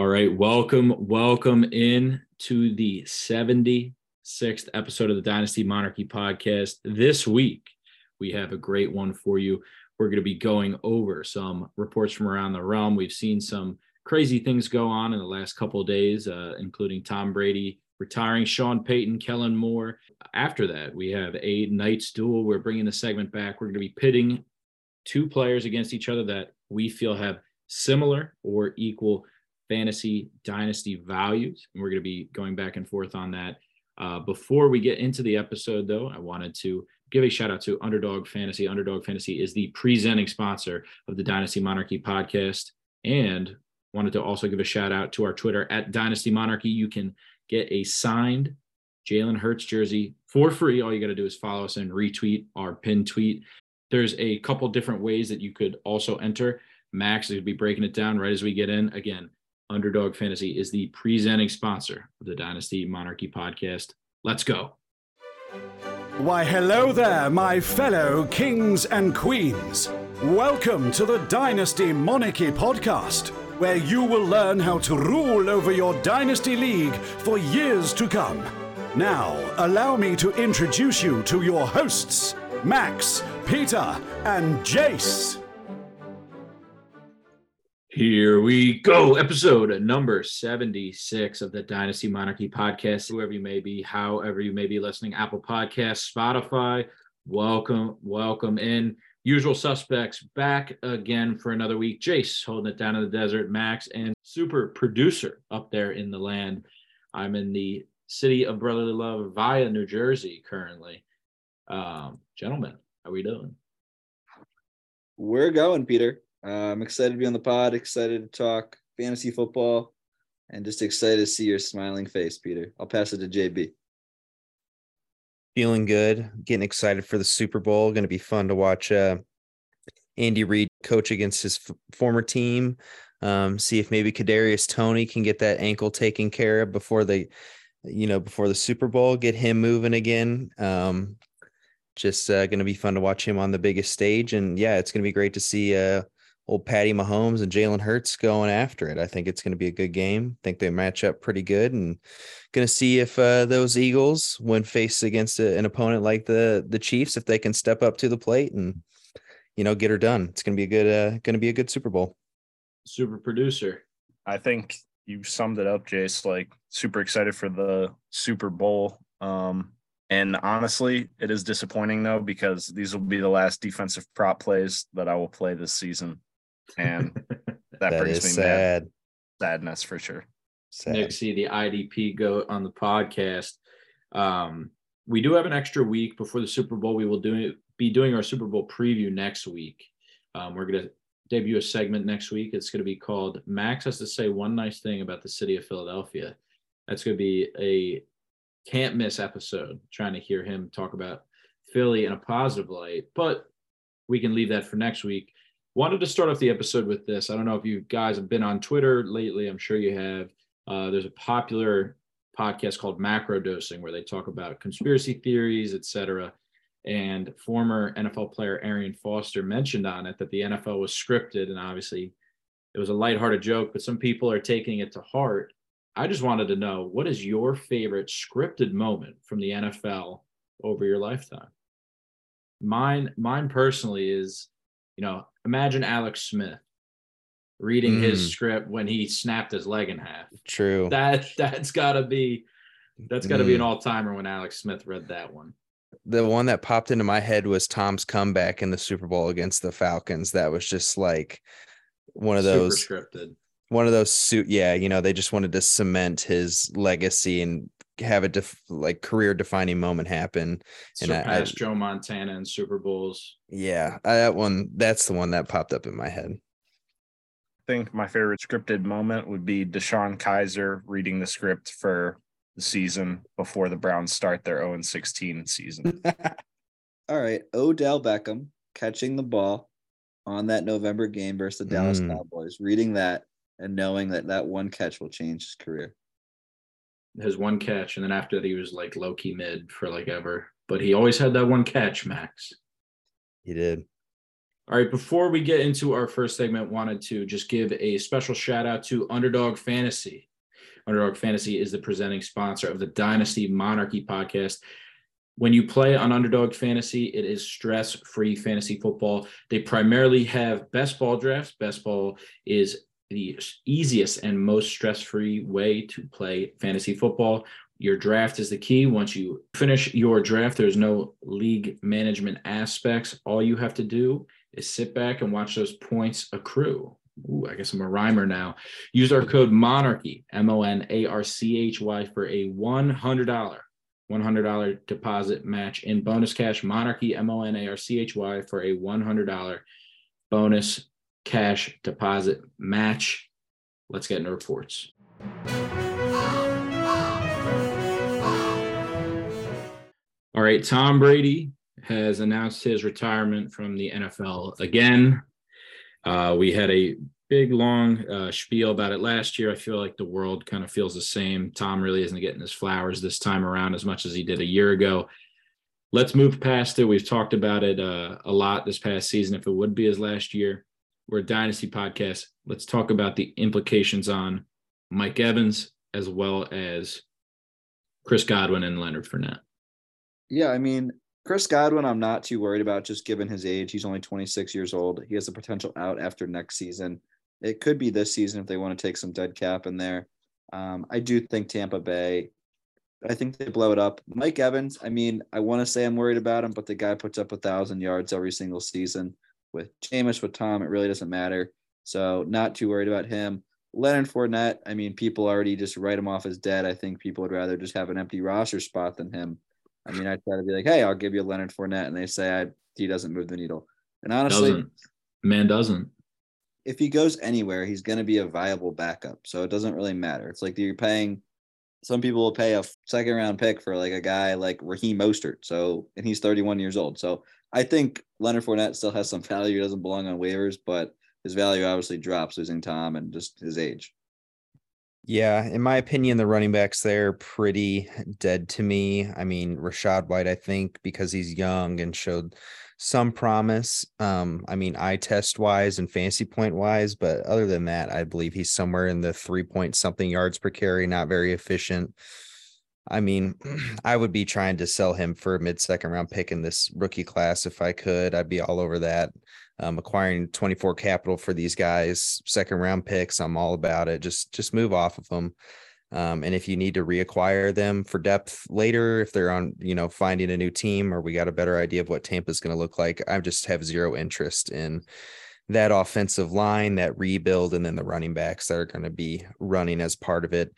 All right, welcome, welcome in to the 76th episode of the Dynasty Monarchy podcast. This week, we have a great one for you. We're going to be going over some reports from around the realm. We've seen some crazy things go on in the last couple of days, uh, including Tom Brady retiring, Sean Payton, Kellen Moore. After that, we have a Knights duel. We're bringing the segment back. We're going to be pitting two players against each other that we feel have similar or equal fantasy dynasty values. And we're going to be going back and forth on that. Uh, before we get into the episode, though, I wanted to give a shout out to Underdog Fantasy. Underdog Fantasy is the presenting sponsor of the Dynasty Monarchy podcast. And wanted to also give a shout out to our Twitter at Dynasty Monarchy. You can get a signed Jalen Hurts jersey for free. All you got to do is follow us and retweet our pin tweet. There's a couple different ways that you could also enter. Max is going to be breaking it down right as we get in. Again, Underdog Fantasy is the presenting sponsor of the Dynasty Monarchy podcast. Let's go. Why, hello there, my fellow kings and queens. Welcome to the Dynasty Monarchy podcast, where you will learn how to rule over your Dynasty League for years to come. Now, allow me to introduce you to your hosts, Max, Peter, and Jace. Here we go. Episode number 76 of the Dynasty Monarchy podcast. Whoever you may be, however you may be listening, Apple Podcasts, Spotify, welcome, welcome in. Usual suspects back again for another week. Jace holding it down in the desert, Max, and super producer up there in the land. I'm in the city of brotherly love via New Jersey currently. Um, gentlemen, how are we doing? We're going, Peter. I'm excited to be on the pod, excited to talk fantasy football, and just excited to see your smiling face, Peter. I'll pass it to JB. Feeling good, getting excited for the Super Bowl. Going to be fun to watch uh, Andy Reid coach against his f- former team. Um, see if maybe Kadarius Toney can get that ankle taken care of before they, you know, before the Super Bowl. Get him moving again. Um, just uh, going to be fun to watch him on the biggest stage, and yeah, it's going to be great to see uh, old Patty Mahomes and Jalen Hurts going after it. I think it's going to be a good game. I think they match up pretty good, and going to see if uh, those Eagles, when faced against a, an opponent like the the Chiefs, if they can step up to the plate and you know get her done. It's going to be a good uh, going to be a good Super Bowl. Super producer. I think you summed it up, Jace. Like super excited for the Super Bowl. Um, and honestly, it is disappointing though because these will be the last defensive prop plays that I will play this season and that, That brings is me sad. mad sadness for sure. Sad. Nick, see the IDP go on the podcast. Um, we do have an extra week before the Super Bowl. We will do be doing our Super Bowl preview next week. Um, we're going to debut a segment next week. It's going to be called Max has to say one nice thing about the city of Philadelphia. That's going to be a can't miss episode. Trying to hear him talk about Philly in a positive light, but we can leave that for next week. Wanted to start off the episode with this. I don't know if you guys have been on Twitter lately. I'm sure you have. Uh, there's a popular podcast called Macro Dosing where they talk about conspiracy theories, etc. And former NFL player Arian Foster mentioned on it that the NFL was scripted, and obviously it was a lighthearted joke, but some people are taking it to heart. I just wanted to know what is your favorite scripted moment from the NFL over your lifetime? Mine, mine personally is, you know, imagine Alex Smith reading his Mm. script when he snapped his leg in half. True. That that's gotta be that's gotta be an Mm. all timer when Alex Smith read that one. the one that popped into my head was Tom's comeback in the Super Bowl against the Falcons. That was just like one of those super scripted. one of those suit yeah you know they just wanted to cement his legacy and have a def- like career defining moment happen And I- I- Joe Montana in Super Bowls. yeah I- that one that's the one that popped up in my head I think my favorite scripted moment would be DeShone Kizer reading the script for the season before the Browns start their 0 16 season. All right, Odell Beckham catching the ball on that November game versus the Dallas Mm. Cowboys, reading that and knowing that that one catch will change his career. His one catch, and then after that he was like low key mid for like ever. But he always had that one catch, Max. he did All right, before we get into our first segment, wanted to just give a special shout out to Underdog Fantasy. Underdog Fantasy is the presenting sponsor of the Dynasty Monarchy podcast. When you play on Underdog Fantasy, it is stress free fantasy football. They primarily have best ball drafts. Best ball is the easiest and most stress free way to play fantasy football. Your draft is the key. Once you finish your draft, there's no league management aspects. All you have to do is sit back and watch those points accrue. Ooh, I guess I'm a rhymer now. Use our code Monarchy, M O N A R C H Y, for a $100 $100 deposit match in bonus cash. Monarchy, M O N A R C H Y, for a $100 bonus cash deposit match. Let's get into reports. All right, Tom Brady has announced his retirement from the NFL again. Uh, we had a big long uh, spiel about it last year. I feel like the world kind of feels the same. Tom really isn't getting his flowers this time around as much as he did a year ago. Let's move past it. We've talked about it uh, a lot this past season. If it would be his last year, we're a dynasty podcast. Let's talk about the implications on Mike Evans as well as Chris Godwin and Leonard Fournette. Yeah, I mean, Chris Godwin, I'm not too worried about just given his age. He's only 26 years old. He has the potential out after next season. It could be this season if they want to take some dead cap in there. Um, I do think Tampa Bay, I think they blow it up. Mike Evans, I mean, I want to say I'm worried about him, but the guy puts up a thousand yards every single season. With Jameis, with Tom, it really doesn't matter. So not too worried about him. Leonard Fournette, I mean, people already just write him off as dead. I think people would rather just have an empty roster spot than him. I mean, I try to be like, hey, I'll give you Leonard Fournette, and they say I, he doesn't move the needle. And honestly, doesn't. man doesn't if he goes anywhere, he's going to be a viable backup. So it doesn't really matter. It's like you're paying. Some people will pay a second round pick for like a guy like Raheem Mostert. So and he's 31 years old. So I think Leonard Fournette still has some value. He doesn't belong on waivers, but his value obviously drops losing Tom and just his age. Yeah, in my opinion, the running backs there are pretty dead to me. I mean, Rachaad White, I think, because he's young and showed some promise. Um, I mean, eye test wise and fantasy point wise, but other than that, I believe he's somewhere in the three point something yards per carry, not very efficient. I mean, I would be trying to sell him for a mid second round pick in this rookie class if I could. I'd be all over that. Um, acquiring 24 capital for these guys, second round picks, I'm all about it. Just just move off of them. Um, and if you need to reacquire them for depth later, if they're on, you know, finding a new team or we got a better idea of what Tampa's going to look like, I just have zero interest in that offensive line, that rebuild, and then the running backs that are going to be running as part of it.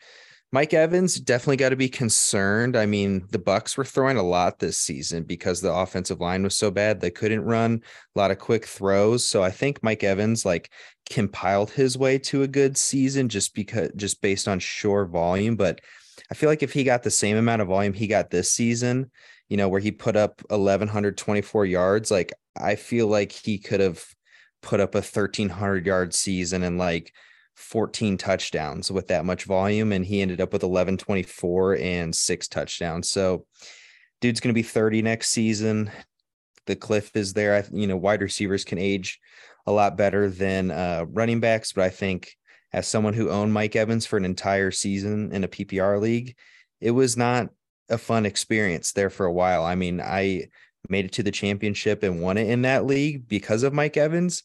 Mike Evans definitely got to be concerned. I mean, the Bucs were throwing a lot this season because the offensive line was so bad. They couldn't run a lot of quick throws. So I think Mike Evans like compiled his way to a good season just because just based on sure volume, but I feel like if he got the same amount of volume he got this season, you know, where he put up 1124 yards, like I feel like he could have put up a 1300 yard season and like 14 touchdowns with that much volume and he ended up with 11 24 and six touchdowns. So dude's going to be 30 next season. The cliff is there. I, you know wide receivers can age a lot better than uh, running backs but i think as someone who owned mike evans for an entire season in a ppr league it was not a fun experience there for a while. I mean i made it to the championship and won it in that league because of mike evans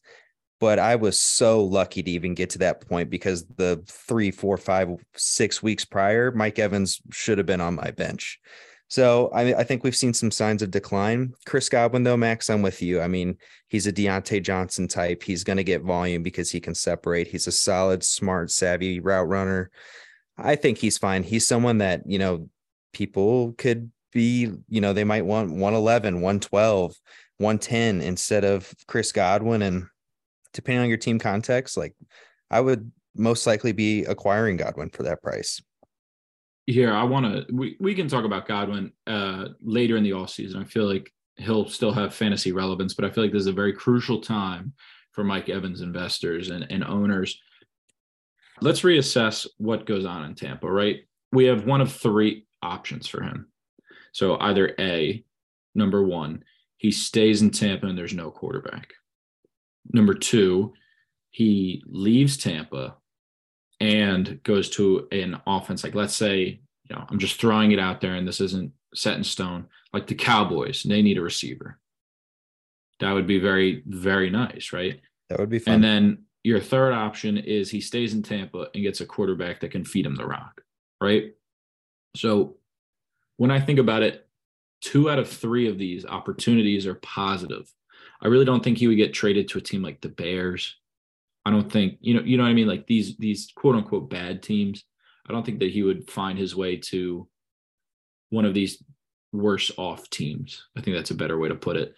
but I was so lucky to even get to that point because the three, four, five, six weeks prior, Mike Evans should have been on my bench. So I, I think we've seen some signs of decline. Chris Godwin, though, Max, I'm with you. I mean, he's a Diontae Johnson type. He's going to get volume because he can separate. He's a solid, smart, savvy route runner. I think he's fine. He's someone that, you know, people could be, you know, they might want 111, 112, 110 instead of Chris Godwin. And depending on your team context, like I would most likely be acquiring Godwin for that price. Here, I want to we, we can talk about Godwin uh later in the off season. I feel like he'll still have fantasy relevance, but I feel like this is a very crucial time for Mike Evans investors and, and owners. Let's reassess what goes on in Tampa, right? We have one of three options for him. So either A, number one, he stays in Tampa and there's no quarterback Number two, he leaves Tampa and goes to an offense like let's say, you know, I'm just throwing it out there and this isn't set in stone. Like the Cowboys, they need a receiver. That would be very, very nice, right? That would be fun. And then your third option is he stays in Tampa and gets a quarterback that can feed him the rock, right? So when I think about it, two out of three of these opportunities are positive. I really don't think he would get traded to a team like the Bears. I don't think, you know, you know what I mean? Like these these quote unquote bad teams. I don't think that he would find his way to one of these worse off teams. I think that's a better way to put it.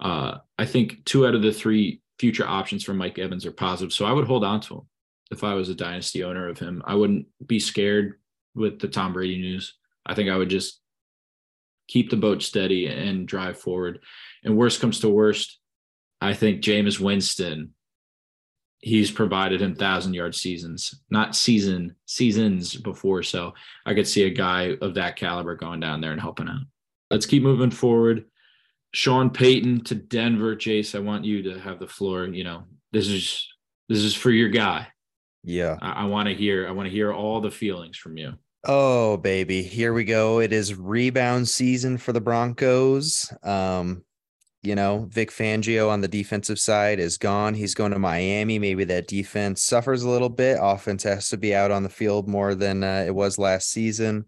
Uh, I think two out of the three future options for Mike Evans are positive. So I would hold on to him if I was a dynasty owner of him. I wouldn't be scared with the Tom Brady news. I think I would just keep the boat steady and drive forward. And worst comes to worst, I think Jameis Winston, he's provided him thousand yard seasons, not season seasons before. So I could see a guy of that caliber going down there and helping out. Let's keep moving forward. Sean Payton to Denver. Jace, I want you to have the floor. You know, this is this is for your guy. Yeah. I, I want to hear, I want to hear all the feelings from you. Oh, baby. Here we go. It is rebound season for the Broncos. Um, you know, Vic Fangio on the defensive side is gone. He's going to Miami. Maybe that defense suffers a little bit. Offense has to be out on the field more than uh, it was last season.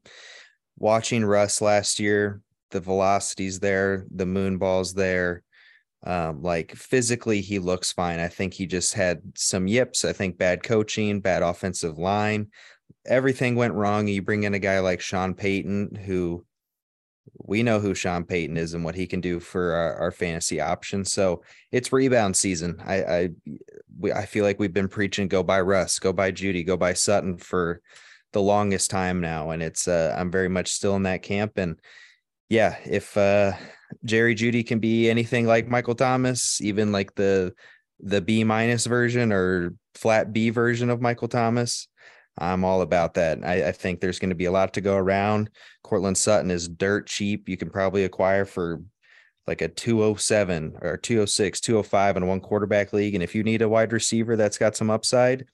Watching Russ last year, the velocities there, the moon balls there. Um, like physically, he looks fine. I think he just had some yips. I think bad coaching, bad offensive line. Everything went wrong. You bring in a guy like Sean Payton, who we know who Sean Payton is and what he can do for our, our fantasy options. So it's rebound season. I, I, we, I feel like we've been preaching go by Russ, go by Jeudy, go by Sutton for the longest time now, and it's uh, I'm very much still in that camp. And yeah, if uh, Jerry Jeudy can be anything like Michael Thomas, even like the the B minus version or flat B version of Michael Thomas, I'm all about that. I, I think there's going to be a lot to go around. Courtland Sutton is dirt cheap. You can probably acquire for like a 207 or 206, 205 in one quarterback league. And if you need a wide receiver that's got some upside,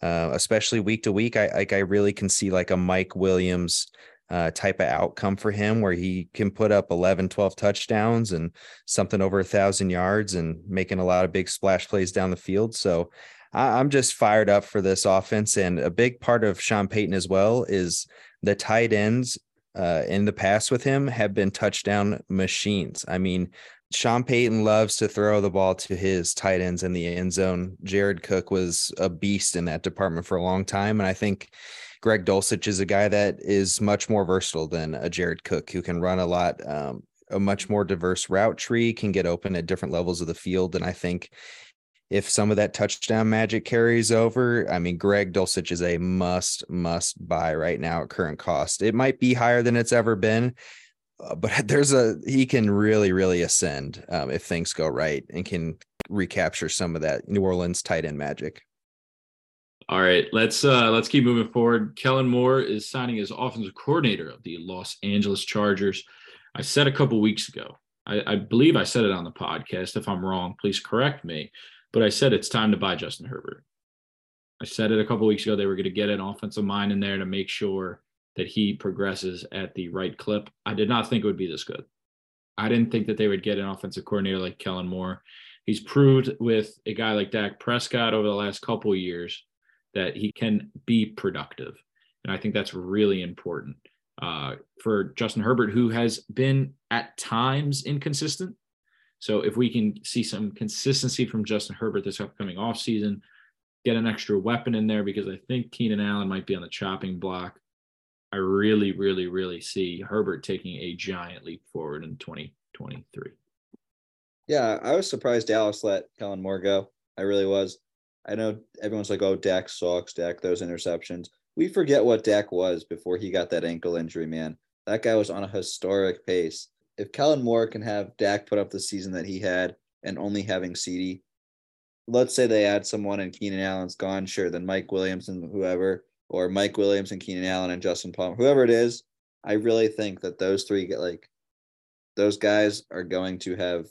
uh, especially week to week, I like I really can see like a Mike Williams uh, type of outcome for him where he can put up 11, 12 touchdowns and something over a thousand yards and making a lot of big splash plays down the field. So I, am just fired up for this offense. And a big part of Sean Payton as well is the tight ends uh, in the past with him have been touchdown machines. I mean, Sean Payton loves to throw the ball to his tight ends in the end zone. Jared Cook was a beast in that department for a long time. And I think Greg Dulcich is a guy that is much more versatile than a Jared Cook who can run a lot, um, a much more diverse route tree, can get open at different levels of the field. And I think if some of that touchdown magic carries over, I mean, Greg Dulcich is a must, must buy right now at current cost. It might be higher than it's ever been, uh, but there's a he can really, really ascend um, if things go right and can recapture some of that New Orleans tight end magic. All right, let's uh let's keep moving forward. Kellen Moore is signing as offensive coordinator of the Los Angeles Chargers. I said a couple weeks ago. I, I believe I said it on the podcast. If I'm wrong, please correct me but I said it's time to buy Justin Herbert. I said it a couple weeks ago. They were going to get an offensive mind in there to make sure that he progresses at the right clip. I did not think it would be this good. I didn't think that they would get an offensive coordinator like Kellen Moore. He's proved with a guy like Dak Prescott over the last couple years that he can be productive. And I think that's really important uh, for Justin Herbert, who has been at times inconsistent. So if we can see some consistency from Justin Herbert this upcoming offseason, get an extra weapon in there because I think Keenan Allen might be on the chopping block. I really, really, really see Herbert taking a giant leap forward in 2023. Yeah, I was surprised Dallas let Kellen Moore go. I really was. I know everyone's like, oh, Dak sucks, Dak, those interceptions. We forget what Dak was before he got that ankle injury, man. That guy was on a historic pace if Kellen Moore can have Dak put up the season that he had and only having CeeDee, let's say they add someone and Keenan Allen's gone, sure, then Mike Williams and whoever, or Mike Williams and Keenan Allen and Justin Palmer, whoever it is, I really think that those three get like those guys are going to have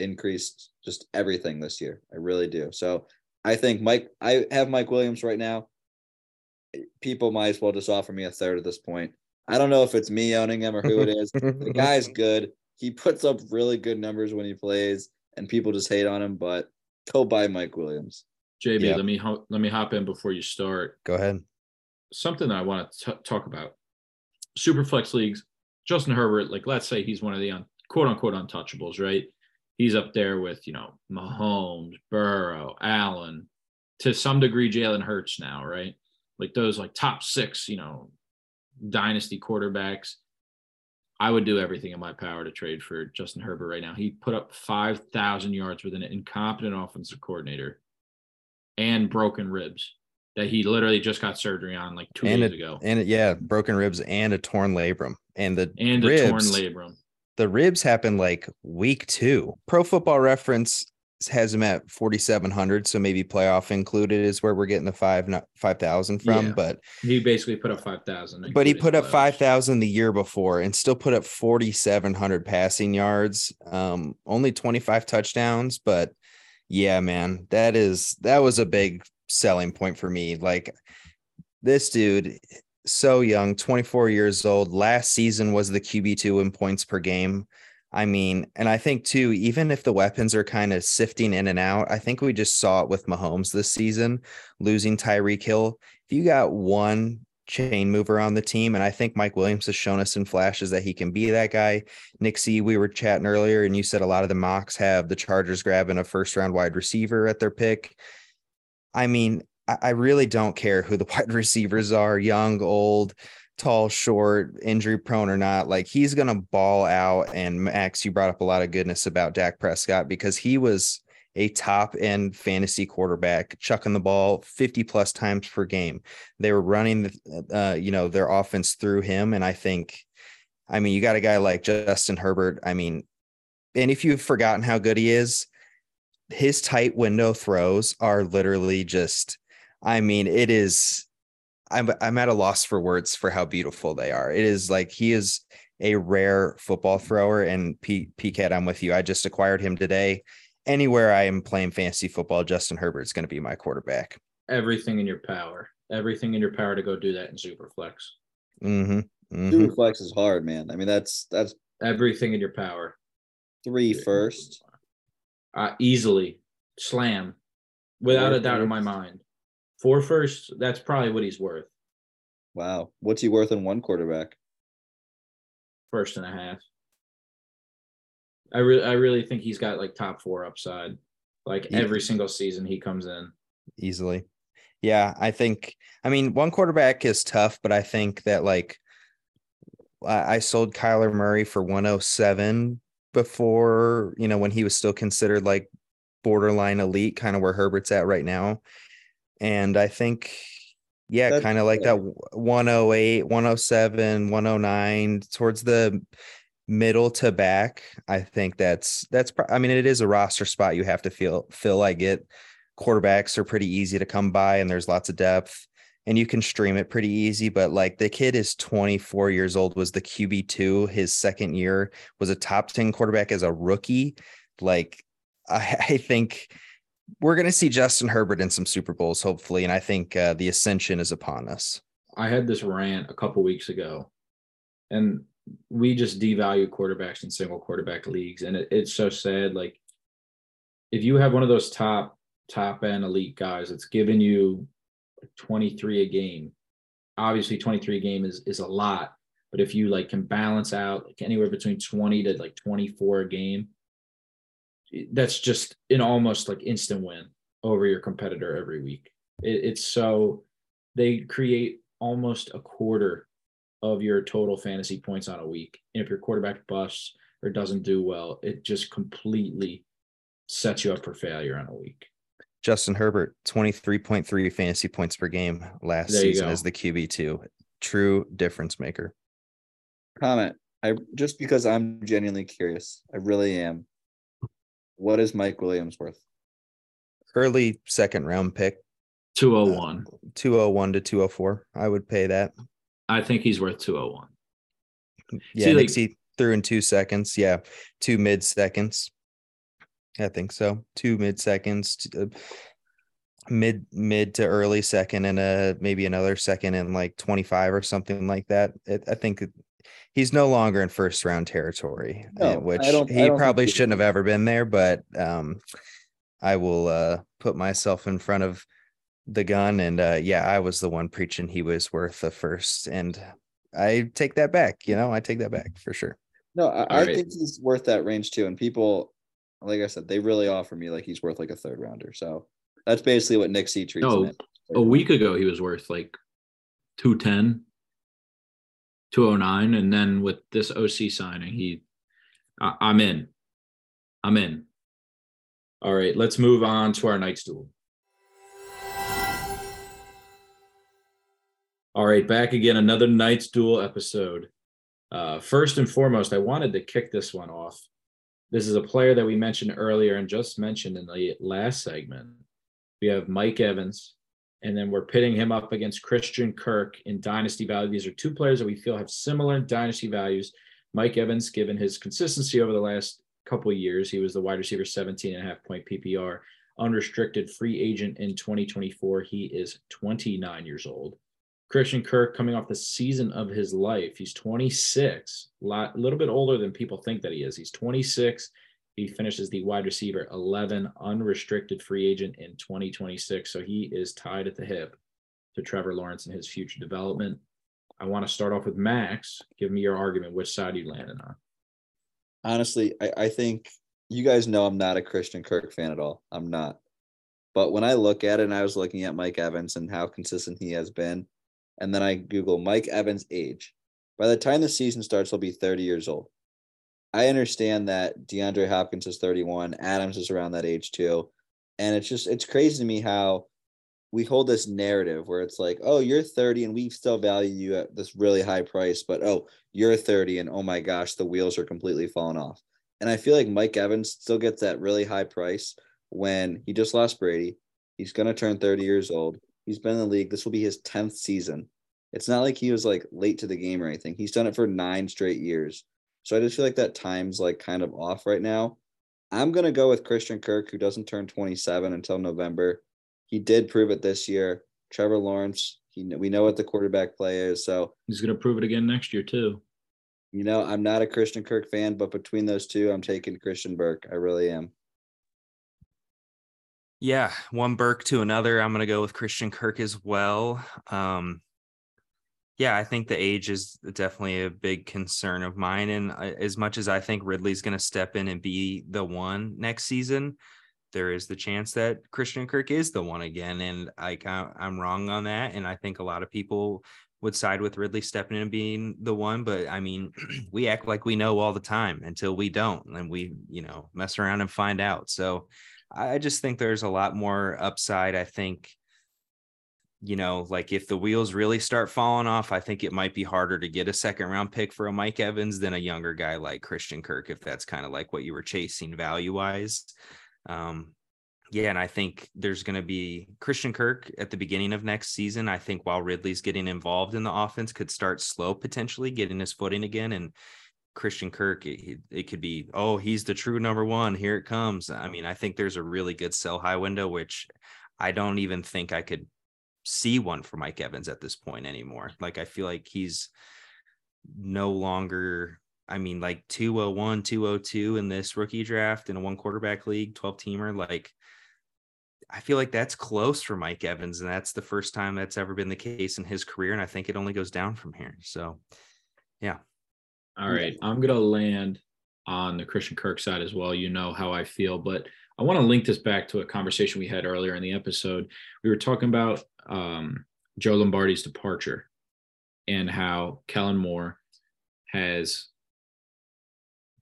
increased just everything this year. I really do. So I think Mike, I have Mike Williams right now. People might as well just offer me a third at this point. I don't know if it's me owning him or who it is. the guy's good. He puts up really good numbers when he plays, and people just hate on him. But go buy Mike Williams. JB, Yeah. let me ho- let me hop in before you start. Go ahead. Something I want to talk about. Superflex leagues. Justin Herbert, like let's say he's one of the un- quote unquote untouchables, right? He's up there with you know Mahomes, Burrow, Allen, to some degree Jalen Hurts now, right? Like those like top six, you know, dynasty quarterbacks. I would do everything in my power to trade for Justin Herbert right now. He put up 5,000 yards with an incompetent offensive coordinator and broken ribs that he literally just got surgery on like two And days it- ago. And it- yeah, broken ribs and a torn labrum. And the And a ribs, torn labrum. the ribs happened like week two. Pro Football Reference has him at 4,700. So maybe playoff included is where we're getting the five, not 5,000 from. Yeah. But He basically put up 5,000. but he put up 5,000 the year before and still put up 4,700 passing yards. Um, only 25 touchdowns. But yeah, man, that is, that was a big selling point for me. Like this dude, so young, 24 years old. Last season was the QB2 in points per game. I mean, and I think too, even if the weapons are kind of sifting in and out, I think we just saw it with Mahomes this season, losing Tyreek Hill. If you got one chain mover on the team, and I think Mike Williams has shown us in flashes that he can be that guy. Nick C, we were chatting earlier, and you said a lot of the mocks have the Chargers grabbing a first round wide receiver at their pick. I mean, I, really don't care who the wide receivers are, young, old, tall, short, injury prone or not. Like he's gonna ball out. And Max, you brought up a lot of goodness about Dak Prescott because he was a top end fantasy quarterback, chucking the ball 50 plus times per game. They were running, the, uh, you know, their offense through him. And I think, I mean, you got a guy like Justin Herbert. I mean, and if you've forgotten how good he is, his tight window throws are literally just, I mean, it is, I'm, I'm at a loss for words for how beautiful they are. It is like he is a rare football thrower. And P, PCAT, I'm with you. I just acquired him today anywhere I am playing fantasy football, Justin Herbert is going to be my quarterback. Everything in your power. Everything in your power to go do that in Superflex. Mm-hmm. mm-hmm. Super flex is hard, man. I mean, that's that's Everything in your power. three first. Uh, easily. Slam. Without Four a doubt in my mind. Four first, that's probably what he's worth. Wow. What's he worth in one quarterback? First and a half. I really I really think he's got like top four upside. Like Yeah. every single season he comes in. Easily. Yeah. I think, I mean, one quarterback is tough, but I think that like I, I sold Kyler Murray for 107 before, you know, when he was still considered like borderline elite, kind of where Herbert's at right now. And I think, yeah, kind of like fair. that 108, 107, 109 towards the middle to back. I think that's that's I mean it is a roster spot you have to feel fill. I get quarterbacks are pretty easy to come by and there's lots of depth and you can stream it pretty easy but like the kid is 24 years old was the QB2 his second year was a top 10 quarterback as a rookie like I, I think we're going to see Justin Herbert in some Super Bowls hopefully and I think uh, the ascension is upon us. I had this rant a couple weeks ago, and we just devalue quarterbacks in single quarterback leagues, and it, it's so sad. Like, if you have one of those top top end elite guys that's giving you 23 a game, obviously 23 a game is is a lot, but if you like can balance out like anywhere between 20 to like 24 a game, that's just an almost like instant win over your competitor every week. It, it's so they create almost a quarter of your total fantasy points on a week. And if your quarterback busts or doesn't do well, it just completely sets you up for failure on a week. Justin Herbert, 23.3 fantasy points per game last season go. as the QB2. True difference maker. Comment. I just because I'm genuinely curious. I really am. What is Mike Williams worth? Early second round pick, 201. 201 to 204. I would pay that. I think he's worth 201. Yeah, See, like- Nick C threw in two seconds. Yeah, two mid seconds. I think so. Two mid seconds, uh, mid mid to early second, and a maybe another second in like twenty five or something like that. It, I think he's no longer in first round territory, uh, No, which I don't- I he probably he- shouldn't have ever been there. But um, I will uh, put myself in front of the gun, and uh, yeah, I was the one preaching he was worth the first, and I take that back. You know, I take that back for sure. No, I, I right. think he's worth that range too. And people, like I said, they really offer me like he's worth like a third rounder. So that's basically what Nick C treats No, him. at. A week ago, he was worth like 210, 209. And then with this OC signing, he, I, I'm in. I'm in. All right, let's move on to our Knight's duel. All right, back again, another Knight's Duel episode. Uh, first and foremost, I wanted to kick this one off. This is a player that we mentioned earlier and just mentioned in the last segment. We have Mike Evans, and then we're pitting him up against Christian Kirk in dynasty value. These are two players that we feel have similar dynasty values. Mike Evans, given his consistency over the last couple years, he was the wide receiver 17 and a half point PPR, unrestricted free agent in 2024. He is 29 years old. Christian Kirk coming off the season of his life. He's 26, a little bit older than people think that he is. He's 26. He finishes the wide receiver 11 unrestricted free agent in 2026. So he is tied at the hip to Trevor Lawrence and his future development. I want to start off with Max. Give me your argument. Which side are you landing on? Honestly, I, I think you guys know I'm not a Christian Kirk fan at all. I'm not. But when I look at it, and I was looking at Mike Evans and how consistent he has been, and then I Google Mike Evans' age. By the time the season starts, he'll be 30 years old. I understand that DeAndre Hopkins is 31, Adams is around that age too. And it's just, it's crazy to me how we hold this narrative where it's like, oh, you're 30 and we still value you at this really high price, but oh, you're 30 and oh my gosh, the wheels are completely falling off. And I feel like Mike Evans still gets that really high price when he just lost Brady. He's going to turn 30 years old. He's been in the league. This will be his 10th season. It's not like he was like late to the game or anything. He's done it for nine straight years. So I just feel like that time's like kind of off right now. I'm going to go with Christian Kirk, who doesn't turn 27 until November. He did prove it this year. Trevor Lawrence, he, we know what the quarterback play is. So, He's going to prove it again next year, too. you know, I'm not a Christian Kirk fan, but between those two, I'm taking Christian Burke. I really am. Yeah, one Burke to another. I'm gonna go with Christian Kirk as well. Um, yeah, I think the age is definitely a big concern of mine. And uh, as much as I think Ridley's gonna step in and be the one next season, there is the chance that Christian Kirk is the one again. And I, I'm wrong on that. And I think a lot of people would side with Ridley stepping in and being the one. But I mean, we act like we know all the time until we don't, and we, you know, mess around and find out. So I just think there's a lot more upside. I think, you know, like if the wheels really start falling off, I think it might be harder to get a second round pick for a Mike Evans than a younger guy like Christian Kirk, if that's kind of like what you were chasing value wise. Um, yeah, and I think there's going to be Christian Kirk at the beginning of next season. I think while Ridley's getting involved in the offense, could start slow potentially, getting his footing again, and Christian Kirk, it, it could be, oh, he's the true number one. Here it comes. I mean, I think there's a really good sell high window, which I don't even think I could see one for Mike Evans at this point anymore. Like, I feel like he's no longer, I mean, like 201, 202 in this rookie draft in a one quarterback league, 12 teamer. Like, I feel like that's close for Mike Evans. And that's the first time that's ever been the case in his career. And I think it only goes down from here. So, yeah. All right. I'm going to land on the Christian Kirk side as well. You know how I feel, but I want to link this back to a conversation we had earlier in the episode. We were talking about um, Joe Lombardi's departure and how Kellen Moore has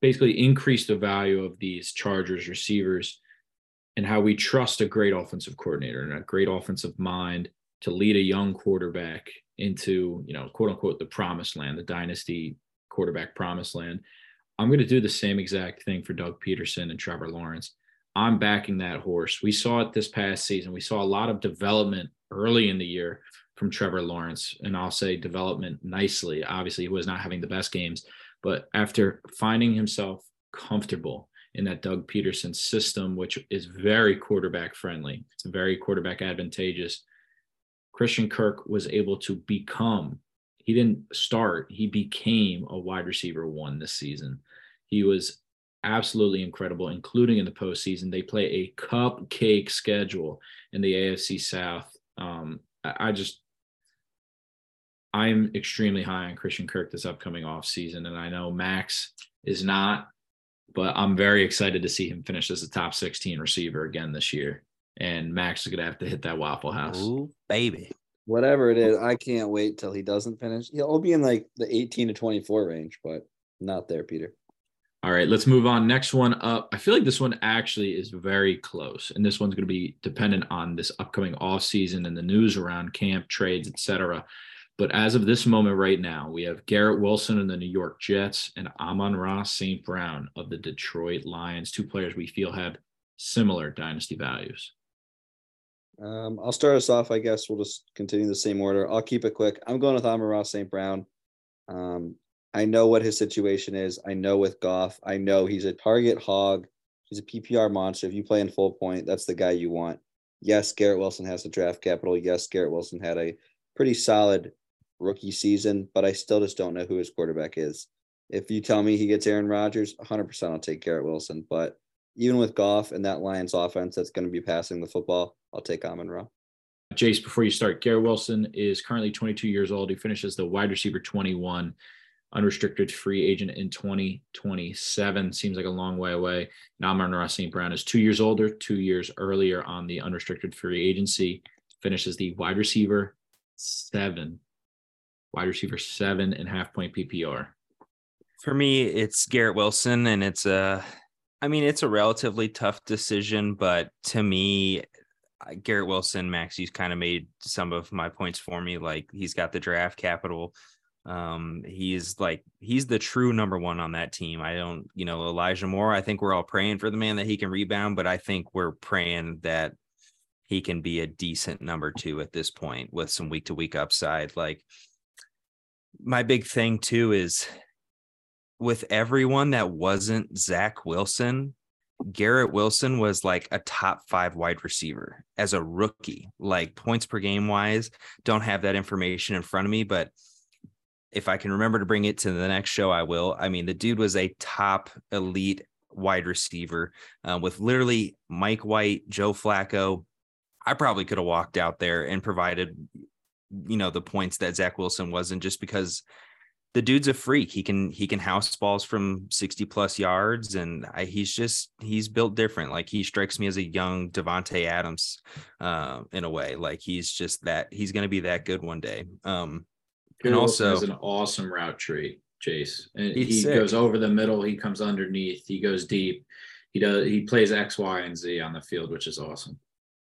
basically increased the value of these Chargers receivers and how we trust a great offensive coordinator and a great offensive mind to lead a young quarterback into, you know, quote unquote, the promised land, the dynasty quarterback promised land. I'm going to do the same exact thing for Doug Pederson and Trevor Lawrence. I'm backing that horse. We saw it this past season. We saw a lot of development early in the year from Trevor Lawrence, and I'll say development nicely. Obviously, he was not having the best games, but after finding himself comfortable in that Doug Pederson system, which is very quarterback friendly. It's very quarterback advantageous. Christian Kirk was able to become, he didn't start, he became a wide receiver one this season. He was absolutely incredible, including in the postseason. They play a cupcake schedule in the AFC South. Um, I, I just, I'm extremely high on Christian Kirk this upcoming offseason. And I know Max is not, but I'm very excited to see him finish as a top 16 receiver again this year. And Max is going to have to hit that Waffle House. Ooh, baby. Whatever it is, I can't wait till he doesn't finish. He'll be in like the 18 to 24 range, but not there, Peter. All right, let's move on. Next one up. I feel like this one actually is very close, and this one's going to be dependent on this upcoming off season and the news around camp trades, etc. But as of this moment right now, we have Garrett Wilson and the New York Jets and Amon-Ra St. Brown of the Detroit Lions, two players we feel have similar dynasty values. Um, I'll start us off. I guess we'll just continue the same order. I'll keep it quick. I'm going with Amon-Ra St. Brown. Um, I know what his situation is. I know with Goff, I know he's a target hog. He's a PPR monster. If you play in full point, that's the guy you want. Yes, Garrett Wilson has the draft capital. Yes, Garrett Wilson had a pretty solid rookie season, but I still just don't know who his quarterback is. If you tell me he gets Aaron Rodgers, 100% I'll take Garrett Wilson. But even with Goff and that Lions offense that's going to be passing the football, I'll take Amon Ra. Jace, before you start, Garrett Wilson is currently 22 years old. He finishes the wide receiver 21 unrestricted free agent in 2027. Seems like a long way away. Now Amon-Ra St. Brown is two years older, two years earlier on the unrestricted free agency. Finishes the wide receiver seven, wide receiver seven and half point PPR. For me, it's Garrett Wilson, and it's a, I mean, it's a relatively tough decision, but to me, Garrett Wilson, Max, he's kind of made some of my points for me. Like he's got the draft capital um, he's like he's the true number one on that team. I don't, you know, Elijah Moore. I think we're all praying for the man that he can rebound, but I think we're praying that he can be a decent number two at this point with some week to week upside. Like my big thing too is with everyone that wasn't Zach Wilson, Garrett Wilson was like a top five wide receiver as a rookie, like points per game wise. Don't have that information in front of me, but if I can remember to bring it to the next show, I will. I mean, the dude was a top elite wide receiver uh, with literally Mike White, Joe Flacco. I probably could have walked out there and provided, you know, the points that Zach Wilson wasn't just because the dude's a freak. He can he can house balls from 60 plus yards, and I, he's just he's built different. Like he strikes me as a young Davante Adams, uh, in a way. Like he's just that he's going to be that good one day. Um, and also has an awesome route tree, Chase. And he sick. goes over the middle, he comes underneath, he goes deep. He does he plays X, Y, and Z on the field, which is awesome.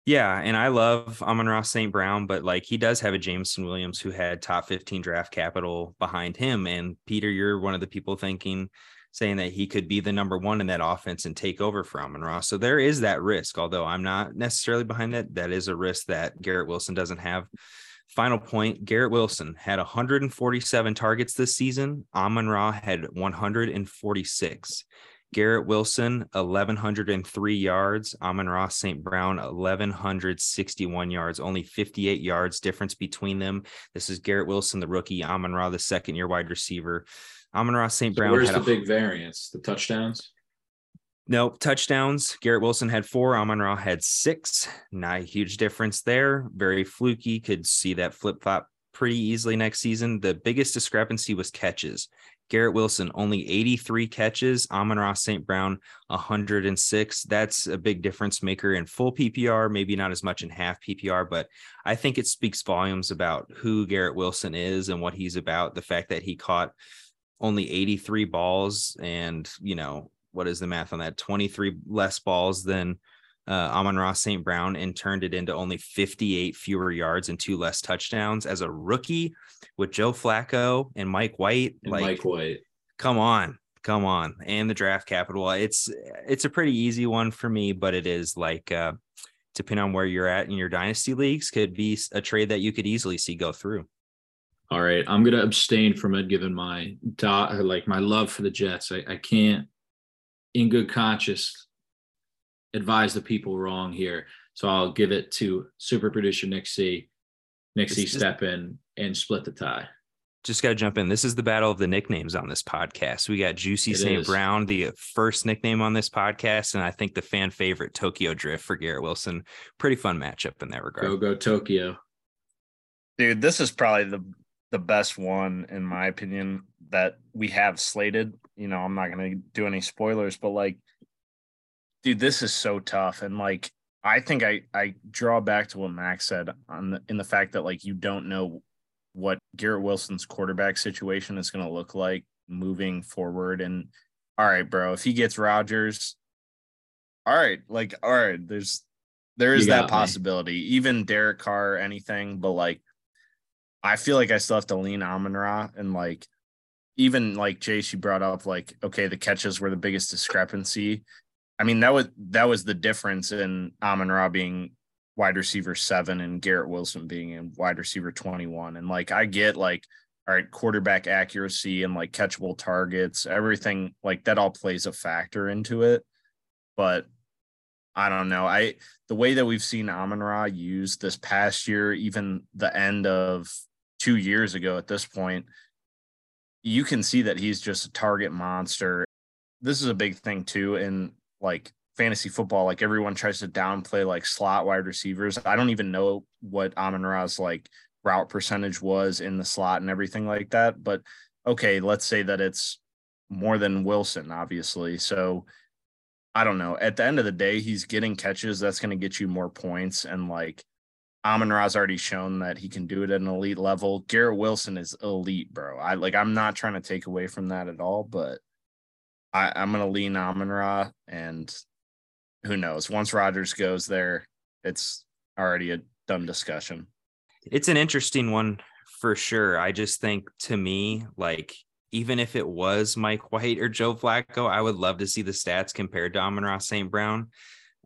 Yeah, and I love Amon-Ra St. Brown, but like he does have a Jameson Williams who had top 15 draft capital behind him. And Peter, you're one of the people thinking, saying that he could be the number one in that offense and take over for Amon-Ra. So there is that risk, although I'm not necessarily behind that. That is a risk that Garrett Wilson doesn't have. Final point Garrett Wilson had 147 targets this season. Amon Ra had 146. Garrett Wilson, 1,103 yards. Amon Ra St. Brown, 1,161 yards, only 58 yards difference between them. This is Garrett Wilson, the rookie, Amon Ra, the second year wide receiver. Amon Ra St. Brown. So where's the a, big variance? The touchdowns? Nope. Touchdowns. Garrett Wilson had four. Amon Ra had six. Not a huge difference there. Very fluky. Could see that flip flop pretty easily next season. The biggest discrepancy was catches. Garrett Wilson only 83 catches. Amon Ra St. Brown 106. That's a big difference maker in full PPR, maybe not as much in half PPR, but I think it speaks volumes about who Garrett Wilson is and what he's about. The fact that he caught only 83 balls and, you know, what is the math on that? 23 less balls than uh, Amon-Ra St. Brown and turned it into only 58 fewer yards and two less touchdowns as a rookie with Joe Flacco and Mike White. And like, Mike White. come on, come on. And the draft capital. It's it's a pretty easy one for me, but it is like uh depending on where you're at in your dynasty leagues, could be a trade that you could easily see go through. All right. I'm gonna abstain from it given my dot like my love for the Jets. I, I can't in good conscience, advise the people wrong here. So I'll give it to super producer Nick C. Nick C. This is- Step in and split the tie. Just got to jump in. This is the battle of the nicknames on this podcast. We got Juicy It St. is. Brown, the first nickname on this podcast, and I think the fan favorite Tokyo Drift for Garrett Wilson. Pretty fun matchup in that regard. Go go Tokyo. Dude, this is probably the the best one in my opinion that we have slated. You know, I'm not gonna do any spoilers, but like, dude, this is so tough. And like, I think I I draw back to what Max said on the in the fact that like you don't know what Garrett Wilson's quarterback situation is gonna look like moving forward. And all right, bro, if he gets Rodgers, all right, like all right, there's there is You is got that me. possibility. Even Derek Carr, anything, but like I feel like I still have to lean Amon Ra and like even like Jace, you brought up like okay, the catches were the biggest discrepancy. I mean that was that was the difference in Amon Ra being wide receiver seven and Garrett Wilson being in wide receiver twenty one. And like I get like all right, quarterback accuracy and like catchable targets, everything like that all plays a factor into it. But I don't know. I the way that we've seen Amon Ra used this past year, even the end of two years ago at this point, you can see that he's just a target monster. This is a big thing too in like fantasy football. Like everyone tries to downplay like slot wide receivers. I don't even know what Amon Ra's like route percentage was in the slot and everything like that. But okay, let's say that it's more than Wilson, obviously. So I don't know. At the end of the day, he's getting catches. That's going to get you more points. And like Amon Ra's already shown that he can do it at an elite level. Garrett Wilson is elite, bro. I like I'm not trying to take away from that at all, but I, I'm gonna lean Amon Ra and who knows? Once Rodgers goes there, it's already a dumb discussion. it's an interesting one for sure. I just think to me, like, even if it was Mike White or Joe Flacco, I would love to see the stats compared to Amon-Ra St. Brown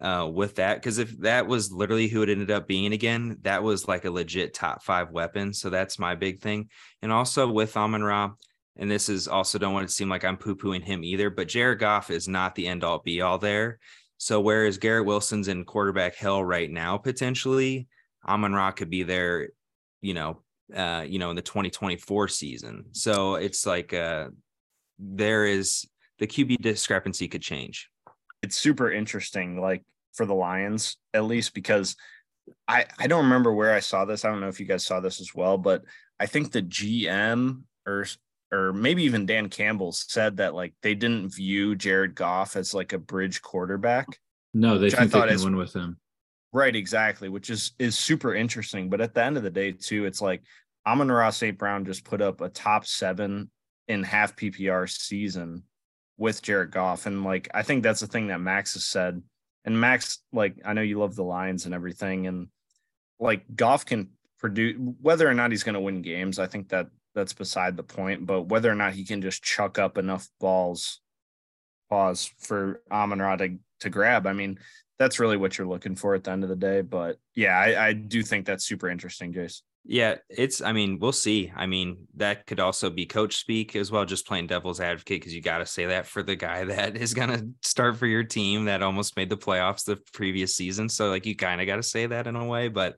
uh, with that. Because if that was literally who it ended up being again, that was like a legit top five weapon. So that's my big thing. And also with Amon Ra, and this is also don't want to seem like I'm poo pooing him either, but Jared Goff is not the end all be all there. So whereas Garrett Wilson's in quarterback hell right now, potentially, Amon Ra could be there, you know, uh, you know, in the 2024 season. So it's like uh there is the QB discrepancy could change. It's super interesting, like for the Lions, at least because I I don't remember where I saw this. I don't know if you guys saw this as well, but I think the GM or or maybe even Dan Campbell said that like they didn't view Jared Goff as like a bridge quarterback. No, they Which I think they can is- win with him. Right, exactly, which is is super interesting. But at the end of the day, too, it's like Amon-Ra St. Brown just put up a top seven in half PPR season with Jared Goff. And like I think that's the thing that Max has said. And Max, like, I know you love the Lions and everything, and like Goff can produce whether or not he's gonna win games, I think that that's beside the point. But whether or not he can just chuck up enough balls, pause for Amon Ra to, to grab. I mean, that's really what you're looking for at the end of the day. But yeah, I, I do think that's super interesting, Jace. Yeah, it's I mean, we'll see. I mean, that could also be coach speak as well, just playing devil's advocate, because you gotta say that for the guy that is gonna start for your team that almost made the playoffs the previous season. So like you kind of gotta say that in a way. But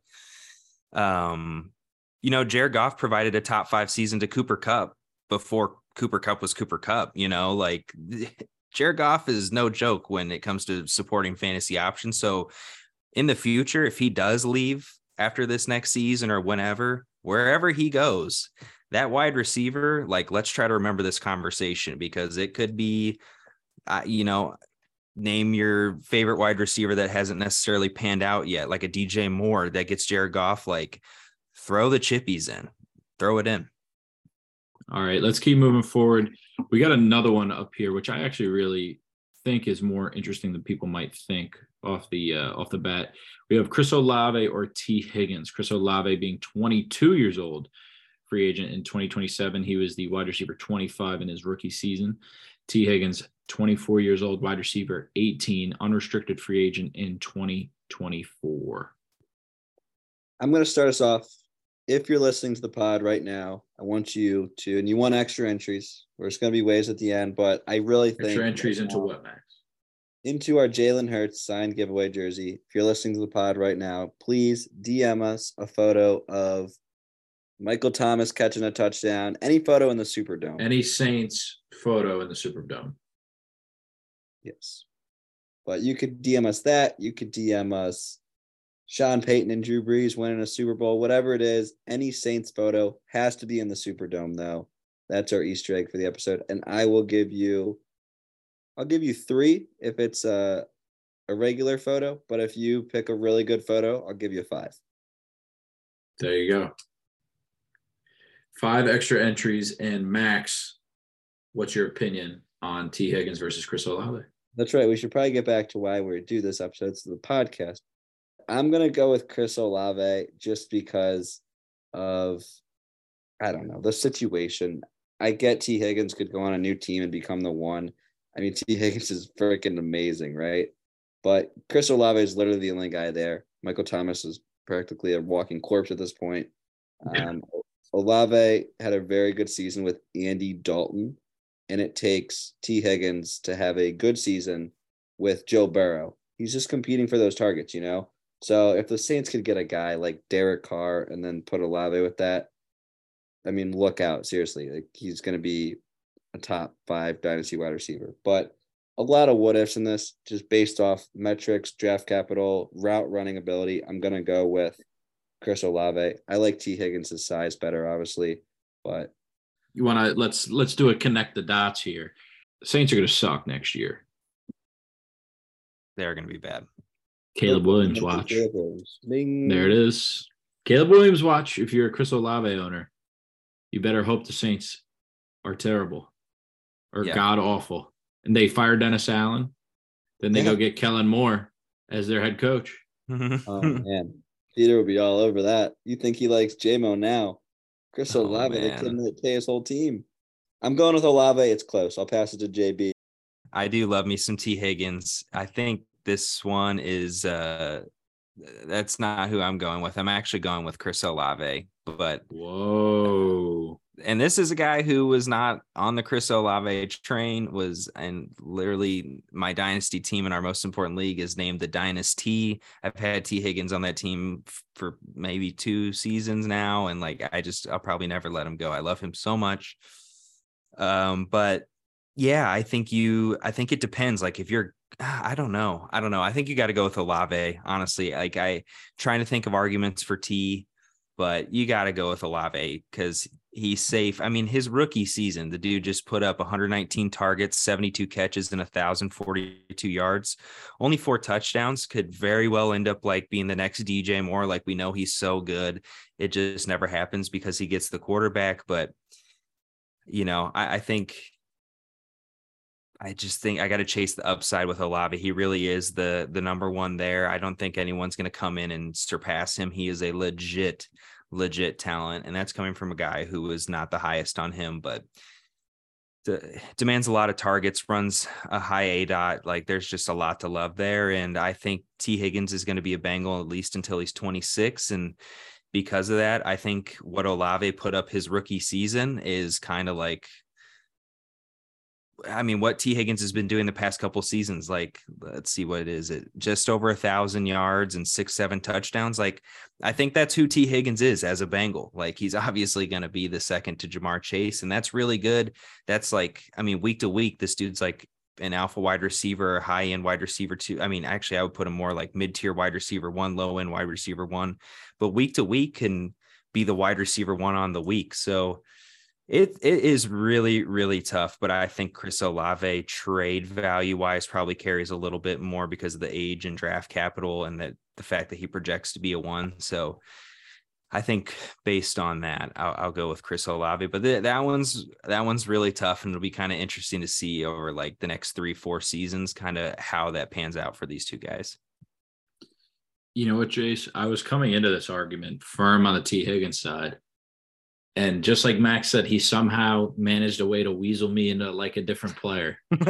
um, you know, Jared Goff provided a top five season to Cooper Kupp before Cooper Kupp was Cooper Kupp, you know, like Jared Goff is no joke when it comes to supporting fantasy options. So in the future, if he does leave after this next season or whenever, wherever he goes, that wide receiver, like, let's try to remember this conversation because it could be, uh, you know, name your favorite wide receiver that hasn't necessarily panned out yet, like a DJ Moore that gets Jared Goff, like, throw the chippies in, throw it in. All right, let's keep moving forward. We got another one up here, which I actually really think is more interesting than people might think off the uh, off the bat. We have Chris Olave or Tee Higgins. Chris Olave being 22 years old, free agent in 2027. He was the wide receiver 25 in his rookie season. Tee Higgins, 24 years old, wide receiver 18, unrestricted free agent in 2024. I'm going to start us off. If you're listening to the pod right now, I want you to, and you want extra entries. There's going to be ways at the end, but I really think Extra entries into what, Max? Into our Jalen Hurts signed giveaway jersey. If you're listening to the pod right now, please DM us a photo of Michael Thomas catching a touchdown. Any photo in the Superdome. Any Saints photo in the Superdome. Yes. But you could DM us that. You could DM us Sean Payton and Drew Brees winning a Super Bowl, whatever it is. Any Saints photo has to be in the Superdome, though. That's our Easter egg for the episode. And I will give you, I'll give you three if it's a, a regular photo. But if you pick a really good photo, I'll give you five. There you go. Five extra entries. And Max, what's your opinion on Tee Higgins versus Chris Olave? That's right. We should probably get back to why we do this episode of the podcast. I'm gonna go with Chris Olave just because of I don't know the situation. I get Tee Higgins could go on a new team and become the one. I mean, Tee Higgins is freaking amazing, right? But Chris Olave is literally the only guy there. Michael Thomas is practically a walking corpse at this point. Um, Olave had a very good season with Andy Dalton, and it takes Tee Higgins to have a good season with Joe Burrow. He's just competing for those targets, you know? So if the Saints could get a guy like Derek Carr and then put Olave with that, I mean, look out. Seriously. Like he's gonna be a top five dynasty wide receiver. But a lot of what ifs in this, just based off metrics, draft capital, route running ability. I'm gonna go with Chris Olave. I like Tee Higgins' size better, obviously, but You want to let's let's do a connect the dots here. Saints are going to suck next year. They're going to be bad. Caleb Williams watch. Caleb Williams. There it is. Caleb Williams watch. If you're a Chris Olave owner, you better hope the Saints are terrible or Yeah. god awful. And they fire Dennis Allen. Then they Yeah. go get Kellen Moore as their head coach. Oh man, Peter would be all over that. You think he likes JMO now? Chris Oh, Olave, they man. couldn't pay his whole team. I'm going with Olave. It's close. I'll pass it to JB. I do love me some Tee Higgins. I think this one is uh that's not who I'm going with. I'm actually going with Chris Olave. But Whoa. And this is a guy who was not on the Chris Olave train, was and literally my dynasty team in our most important league is named the Dynasty. I've had Tee Higgins on that team for maybe two seasons now, and like I just I'll probably never let him go. I love him so much. Um, but yeah, I think you I think it depends. Like if you're I don't know. I don't know. I think you got to go with Olave, honestly. Like I trying to think of arguments for T, but you got to go with Olave because he's safe. I mean, his rookie season, the dude just put up 119 targets, 72 catches, and 1,042 yards. Only four touchdowns could very well end up like being the next DJ Moore. Like we know he's so good. It just never happens because he gets the quarterback. But, you know, I, I think I just think I got to chase the upside with Olave. He really is the the number one there. I don't think anyone's going to come in and surpass him. He is a legit, legit talent, and that's coming from a guy who was not the highest on him, but de- demands a lot of targets, runs a high aDOT. Like there's just a lot to love there, and I think Tee Higgins is going to be a Bengal at least until he's 26, and because of that, I think what Olave put up his rookie season is kind of like I mean, what Tee Higgins has been doing the past couple seasons, like let's see what it is, it just over a thousand yards and six, seven touchdowns. Like, I think that's who Tee Higgins is as a Bengal. Like, he's obviously going to be the second to Ja'Marr Chase, and that's really good. That's like, I mean, week to week, this dude's like an alpha wide receiver, high end wide receiver two. I mean, actually, I would put him more like mid tier wide receiver one, low end wide receiver one, but week to week can be the wide receiver one on the week. So, it it is really really tough, but I think Chris Olave trade value wise probably carries a little bit more because of the age and draft capital and that the fact that he projects to be a one. So I think based on that, I'll, I'll go with Chris Olave. But th- that one's that one's really tough, and it'll be kind of interesting to see over like the next three four seasons, kind of how that pans out for these two guys. You know what, Jace? I was coming into this argument firm on the Tee Higgins side. And just like Max said, he somehow managed a way to weasel me into like a different player.